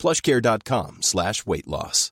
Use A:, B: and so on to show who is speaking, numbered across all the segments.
A: plushcare.com slash weight loss.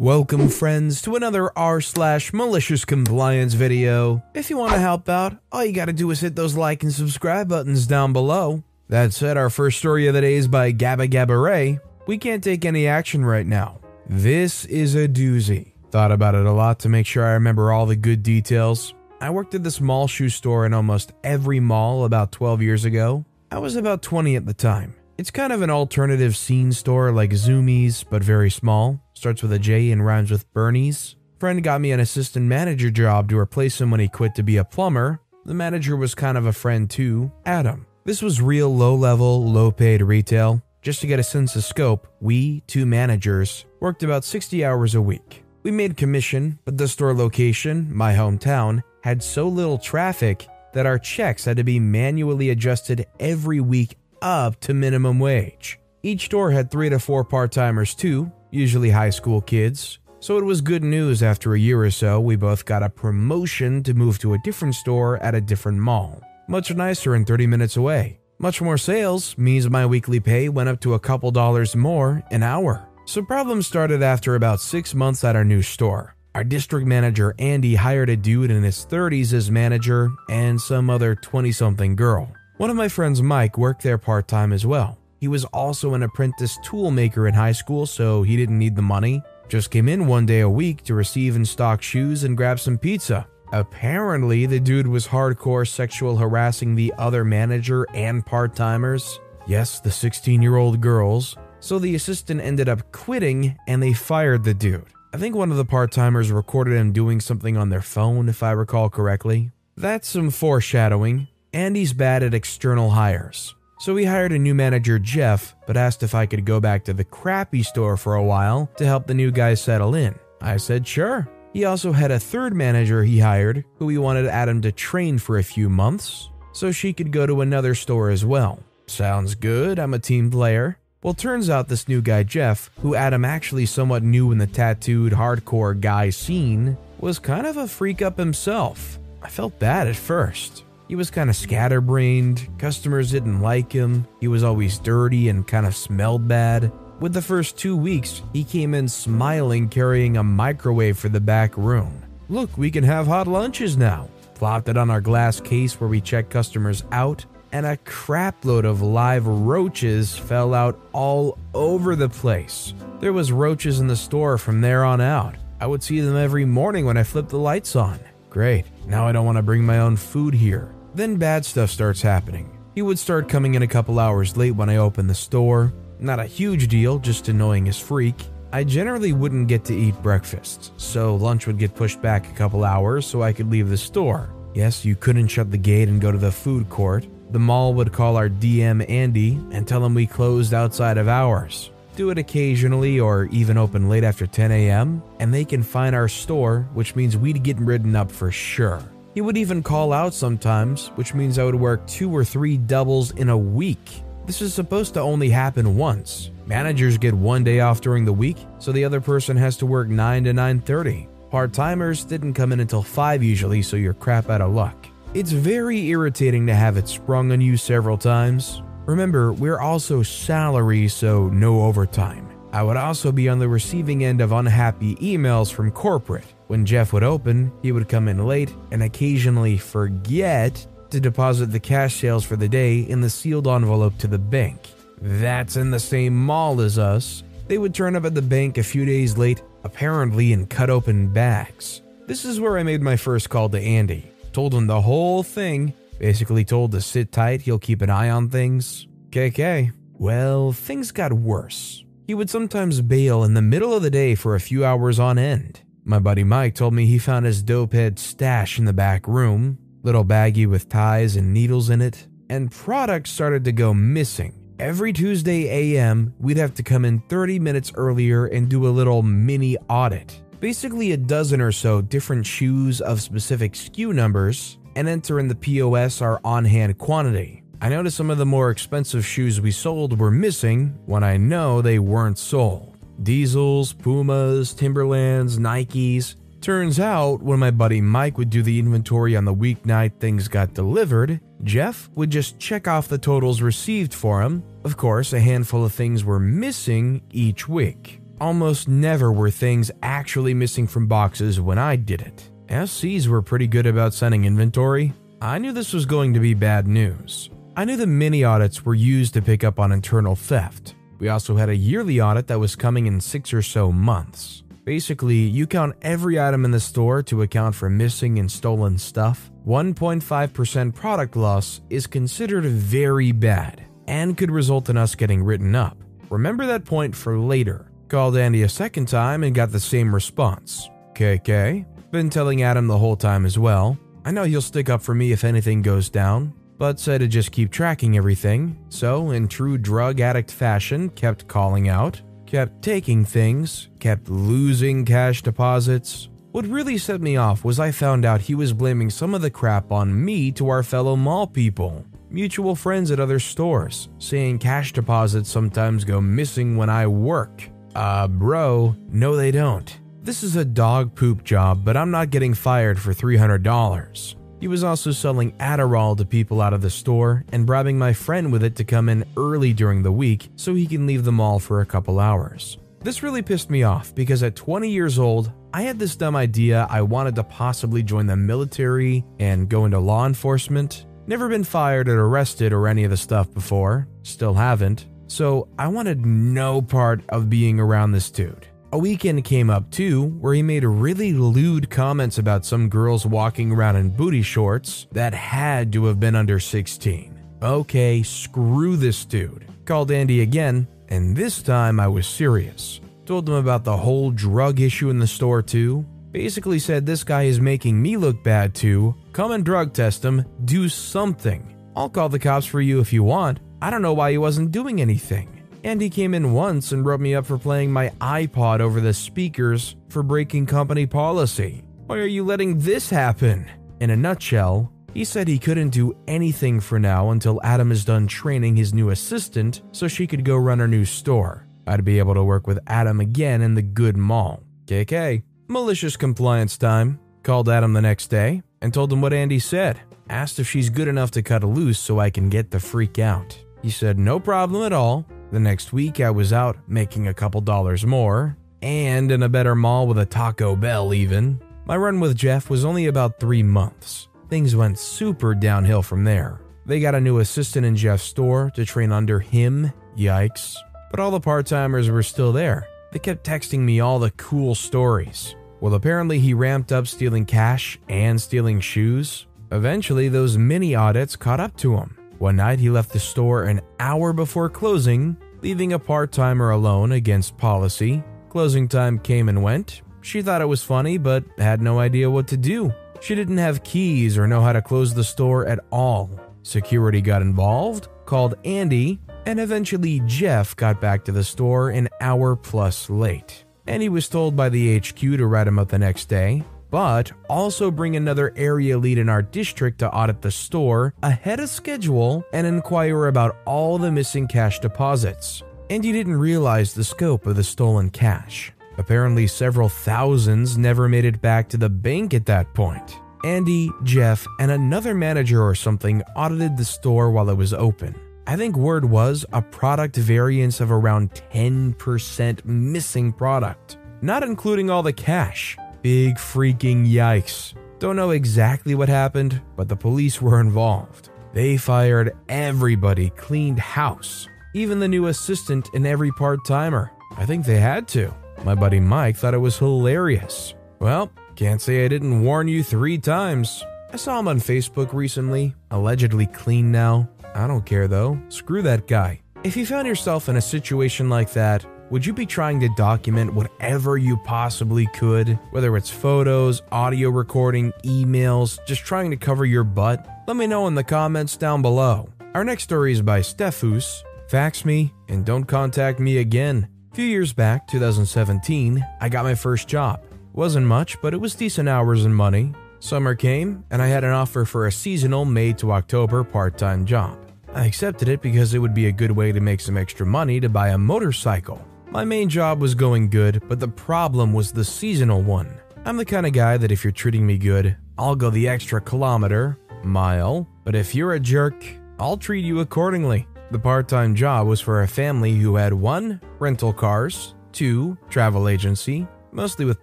B: Welcome, friends, to another r slash malicious compliance video. If you want to help out, all you gotta do is hit those like and subscribe buttons down below. That said, our first story of the day is by Gabba Gabba Ray. We can't take any action right now. This is a doozy. Thought about it a lot to make sure I remember all the good details. I worked at this mall shoe store in almost every mall about 12 years ago. I was about 20 at the time. It's kind of an alternative scene store like Zumiez, but very small. Starts with a J and rhymes with Bernie's. Friend got me an assistant manager job to replace him when he quit to be a plumber. The manager was kind of a friend too, Adam. This was real low level, low paid retail. Just to get a sense of scope, we, two managers, worked about 60 hours a week. We made commission, but the store location, my hometown, had so little traffic that our checks had to be manually adjusted every week up to minimum wage. Each store had three to four part timers too, usually high school kids. So it was good news after a year or so, we both got a promotion to move to a different store at a different mall. Much nicer and 30 minutes away. Much more sales means my weekly pay went up to a couple dollars more an hour. So problems started after about six months at our new store. Our district manager Andy hired a dude in his 30s as manager and some other 20 something girl. One of my friends, Mike, worked there part time as well. He was also an apprentice toolmaker in high school, so he didn't need the money. Just came in one day a week to receive and stock shoes and grab some pizza. Apparently, the dude was hardcore sexual harassing the other manager and part timers. Yes, the 16 year old girls. So the assistant ended up quitting and they fired the dude. I think one of the part timers recorded him doing something on their phone, if I recall correctly. That's some foreshadowing. Andy's bad at external hires. So he hired a new manager, Jeff, but asked if I could go back to the crappy store for a while to help the new guy settle in. I said sure. He also had a third manager he hired who he wanted Adam to train for a few months so she could go to another store as well. Sounds good, I'm a team player. Well, turns out this new guy, Jeff, who Adam actually somewhat knew in the tattooed hardcore guy scene, was kind of a freak up himself. I felt bad at first. He was kind of scatterbrained, customers didn't like him, he was always dirty and kind of smelled bad. With the first two weeks, he came in smiling, carrying a microwave for the back room. Look, we can have hot lunches now. Plopped it on our glass case where we check customers out, and a crapload of live roaches fell out all over the place. There was roaches in the store from there on out. I would see them every morning when I flipped the lights on. Great, now I don't want to bring my own food here. Then bad stuff starts happening. He would start coming in a couple hours late when I opened the store. Not a huge deal, just annoying as freak. I generally wouldn't get to eat breakfast, so lunch would get pushed back a couple hours so I could leave the store. Yes, you couldn't shut the gate and go to the food court. The mall would call our DM Andy and tell him we closed outside of hours. Do it occasionally or even open late after 10 a.m., and they can find our store, which means we'd get ridden up for sure. He would even call out sometimes, which means I would work two or three doubles in a week. This is supposed to only happen once. Managers get one day off during the week, so the other person has to work 9 to 9:30. Part-timers didn't come in until 5 usually, so you're crap out of luck. It's very irritating to have it sprung on you several times. Remember, we're also salary, so no overtime. I would also be on the receiving end of unhappy emails from corporate. When Jeff would open, he would come in late and occasionally forget to deposit the cash sales for the day in the sealed envelope to the bank. That's in the same mall as us. They would turn up at the bank a few days late, apparently in cut open bags. This is where I made my first call to Andy. Told him the whole thing, basically told to sit tight, he'll keep an eye on things. KK. Well, things got worse. He would sometimes bail in the middle of the day for a few hours on end. My buddy Mike told me he found his dopehead stash in the back room, little baggie with ties and needles in it, and products started to go missing. Every Tuesday AM, we'd have to come in 30 minutes earlier and do a little mini audit. Basically, a dozen or so different shoes of specific SKU numbers and enter in the POS our on hand quantity. I noticed some of the more expensive shoes we sold were missing when I know they weren't sold. Diesels, Pumas, Timberlands, Nikes. Turns out, when my buddy Mike would do the inventory on the weeknight things got delivered, Jeff would just check off the totals received for him. Of course, a handful of things were missing each week. Almost never were things actually missing from boxes when I did it. SCs were pretty good about sending inventory. I knew this was going to be bad news. I knew the mini audits were used to pick up on internal theft. We also had a yearly audit that was coming in six or so months. Basically, you count every item in the store to account for missing and stolen stuff. 1.5% product loss is considered very bad and could result in us getting written up. Remember that point for later. Called Andy a second time and got the same response. KK. Been telling Adam the whole time as well. I know he'll stick up for me if anything goes down, but said to just keep tracking everything. So, in true drug addict fashion, kept calling out, kept taking things, kept losing cash deposits. What really set me off was I found out he was blaming some of the crap on me to our fellow mall people, mutual friends at other stores, saying cash deposits sometimes go missing when I work. Uh, bro, no, they don't. This is a dog poop job, but I'm not getting fired for $300. He was also selling Adderall to people out of the store and bribing my friend with it to come in early during the week so he can leave the mall for a couple hours. This really pissed me off because at 20 years old, I had this dumb idea I wanted to possibly join the military and go into law enforcement. Never been fired or arrested or any of the stuff before, still haven't, so I wanted no part of being around this dude. A weekend came up too where he made really lewd comments about some girls walking around in booty shorts that had to have been under 16. Okay, screw this dude. Called Andy again, and this time I was serious. Told him about the whole drug issue in the store too. Basically said this guy is making me look bad too. Come and drug test him, do something. I'll call the cops for you if you want. I don't know why he wasn't doing anything. And he came in once and wrote me up for playing my iPod over the speakers for breaking company policy. Why are you letting this happen? In a nutshell, he said he couldn't do anything for now until Adam is done training his new assistant so she could go run her new store. I'd be able to work with Adam again in the good mall. KK. Malicious compliance time. Called Adam the next day and told him what Andy said. Asked if she's good enough to cut loose so I can get the freak out. He said no problem at all the next week, I was out making a couple dollars more, and in a better mall with a Taco Bell, even. My run with Jeff was only about three months. Things went super downhill from there. They got a new assistant in Jeff's store to train under him, yikes. But all the part timers were still there. They kept texting me all the cool stories. Well, apparently, he ramped up stealing cash and stealing shoes. Eventually, those mini audits caught up to him. One night, he left the store an hour before closing, leaving a part timer alone against policy. Closing time came and went. She thought it was funny, but had no idea what to do. She didn't have keys or know how to close the store at all. Security got involved, called Andy, and eventually Jeff got back to the store an hour plus late. And he was told by the HQ to write him up the next day but also bring another area lead in our district to audit the store ahead of schedule and inquire about all the missing cash deposits. And he didn't realize the scope of the stolen cash. Apparently, several thousands never made it back to the bank at that point. Andy, Jeff, and another manager or something audited the store while it was open. I think word was a product variance of around 10% missing product, not including all the cash. Big freaking yikes. Don't know exactly what happened, but the police were involved. They fired everybody, cleaned house, even the new assistant and every part timer. I think they had to. My buddy Mike thought it was hilarious. Well, can't say I didn't warn you three times. I saw him on Facebook recently, allegedly clean now. I don't care though. Screw that guy. If you found yourself in a situation like that, would you be trying to document whatever you possibly could? Whether it's photos, audio recording, emails, just trying to cover your butt? Let me know in the comments down below. Our next story is by Stefus. fax me, and don't contact me again. A few years back, 2017, I got my first job. Wasn't much, but it was decent hours and money. Summer came, and I had an offer for a seasonal May to October part time job. I accepted it because it would be a good way to make some extra money to buy a motorcycle. My main job was going good, but the problem was the seasonal one. I'm the kind of guy that if you're treating me good, I'll go the extra kilometer, mile, but if you're a jerk, I'll treat you accordingly. The part time job was for a family who had one, rental cars, two, travel agency, mostly with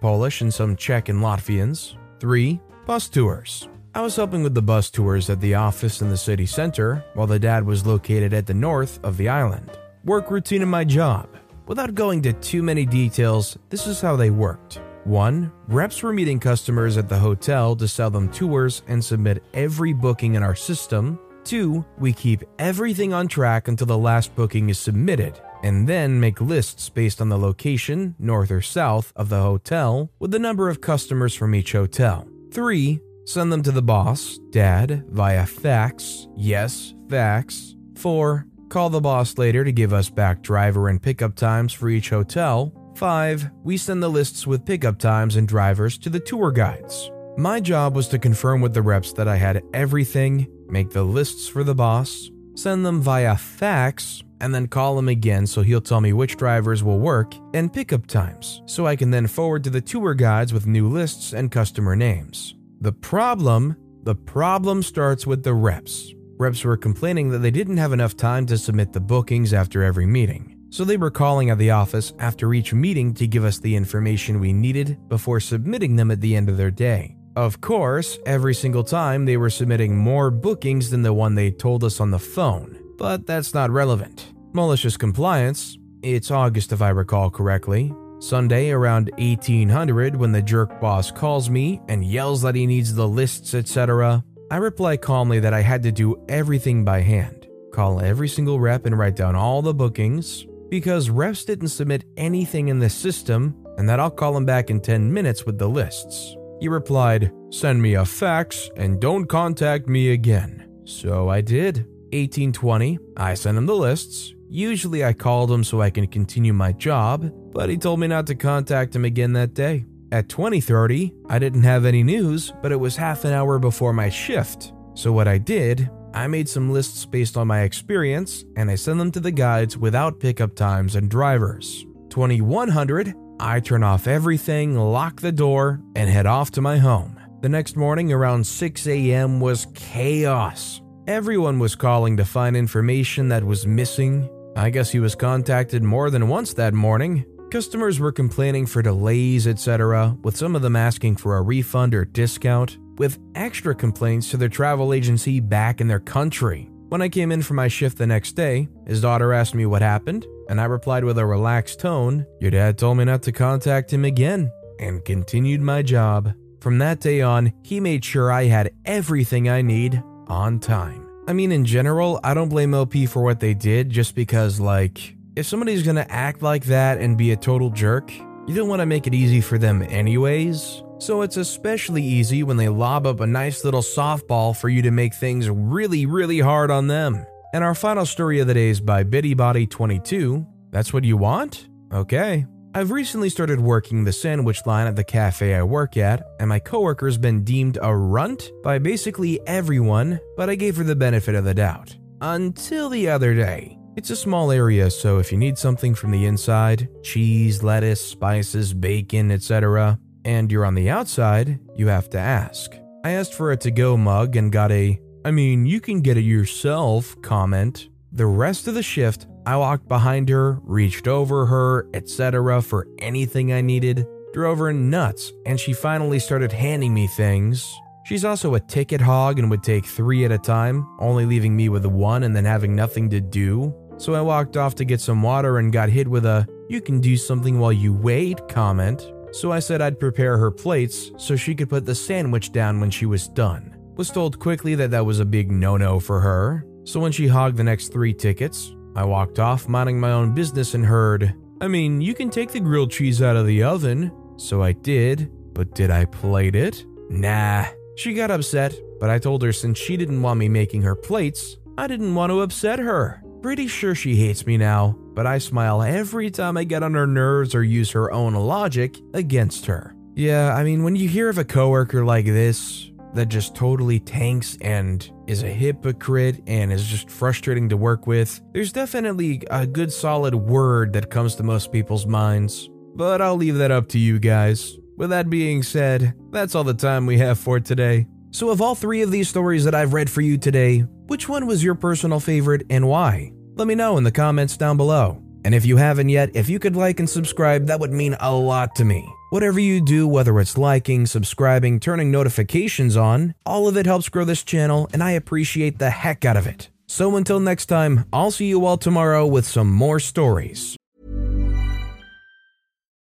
B: Polish and some Czech and Latvians, three, bus tours. I was helping with the bus tours at the office in the city center, while the dad was located at the north of the island. Work routine in my job. Without going to too many details, this is how they worked. 1. Reps were meeting customers at the hotel to sell them tours and submit every booking in our system. 2. We keep everything on track until the last booking is submitted, and then make lists based on the location, north or south, of the hotel with the number of customers from each hotel. 3. Send them to the boss, dad, via fax. Yes, fax. 4. Call the boss later to give us back driver and pickup times for each hotel. 5. We send the lists with pickup times and drivers to the tour guides. My job was to confirm with the reps that I had everything, make the lists for the boss, send them via fax, and then call him again so he'll tell me which drivers will work and pickup times, so I can then forward to the tour guides with new lists and customer names. The problem, the problem starts with the reps. Reps were complaining that they didn't have enough time to submit the bookings after every meeting. So they were calling at the office after each meeting to give us the information we needed before submitting them at the end of their day. Of course, every single time they were submitting more bookings than the one they told us on the phone, but that's not relevant. Malicious compliance, it's August if I recall correctly. Sunday around 1800 when the jerk boss calls me and yells that he needs the lists, etc. I reply calmly that I had to do everything by hand. Call every single rep and write down all the bookings, because reps didn't submit anything in the system and that I'll call him back in 10 minutes with the lists. He replied, Send me a fax and don't contact me again. So I did. 1820, I sent him the lists. Usually I called him so I can continue my job, but he told me not to contact him again that day. At 2030, I didn't have any news, but it was half an hour before my shift. So what I did I made some lists based on my experience and I sent them to the guides without pickup times and drivers. 2100, I turn off everything, lock the door, and head off to my home. The next morning around 6 a.m. was chaos. Everyone was calling to find information that was missing. I guess he was contacted more than once that morning. Customers were complaining for delays, etc., with some of them asking for a refund or discount with extra complaints to their travel agency back in their country. When I came in for my shift the next day, his daughter asked me what happened, and I replied with a relaxed tone, Your dad told me not to contact him again, and continued my job. From that day on, he made sure I had everything I need on time. I mean, in general, I don't blame OP for what they did just because, like, if somebody's gonna act like that and be a total jerk, you don't wanna make it easy for them, anyways. So it's especially easy when they lob up a nice little softball for you to make things really, really hard on them. And our final story of the day is by BiddyBody22. That's what you want? Okay. I've recently started working the sandwich line at the cafe I work at, and my coworker's been deemed a runt by basically everyone, but I gave her the benefit of the doubt. Until the other day. It's a small area, so if you need something from the inside cheese, lettuce, spices, bacon, etc. and you're on the outside, you have to ask. I asked for a to go mug and got a, I mean, you can get it yourself comment. The rest of the shift, I walked behind her, reached over her, etc. for anything I needed, drove her nuts, and she finally started handing me things. She's also a ticket hog and would take three at a time, only leaving me with one and then having nothing to do. So I walked off to get some water and got hit with a, you can do something while you wait comment. So I said I'd prepare her plates so she could put the sandwich down when she was done. Was told quickly that that was a big no no for her. So when she hogged the next three tickets, I walked off minding my own business and heard, I mean, you can take the grilled cheese out of the oven. So I did, but did I plate it? Nah. She got upset, but I told her since she didn't want me making her plates, I didn't want to upset her. Pretty sure she hates me now, but I smile every time I get on her nerves or use her own logic against her. Yeah, I mean, when you hear of a coworker like this that just totally tanks and is a hypocrite and is just frustrating to work with, there's definitely a good solid word that comes to most people's minds. But I'll leave that up to you guys. With that being said, that's all the time we have for today. So, of all three of these stories that I've read for you today, which one was your personal favorite and why? Let me know in the comments down below. And if you haven't yet, if you could like and subscribe, that would mean a lot to me. Whatever you do, whether it's liking, subscribing, turning notifications on, all of it helps grow this channel, and I appreciate the heck out of it. So until next time, I'll see you all tomorrow with some more stories.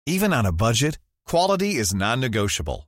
C: Even on a budget, quality is non-negotiable.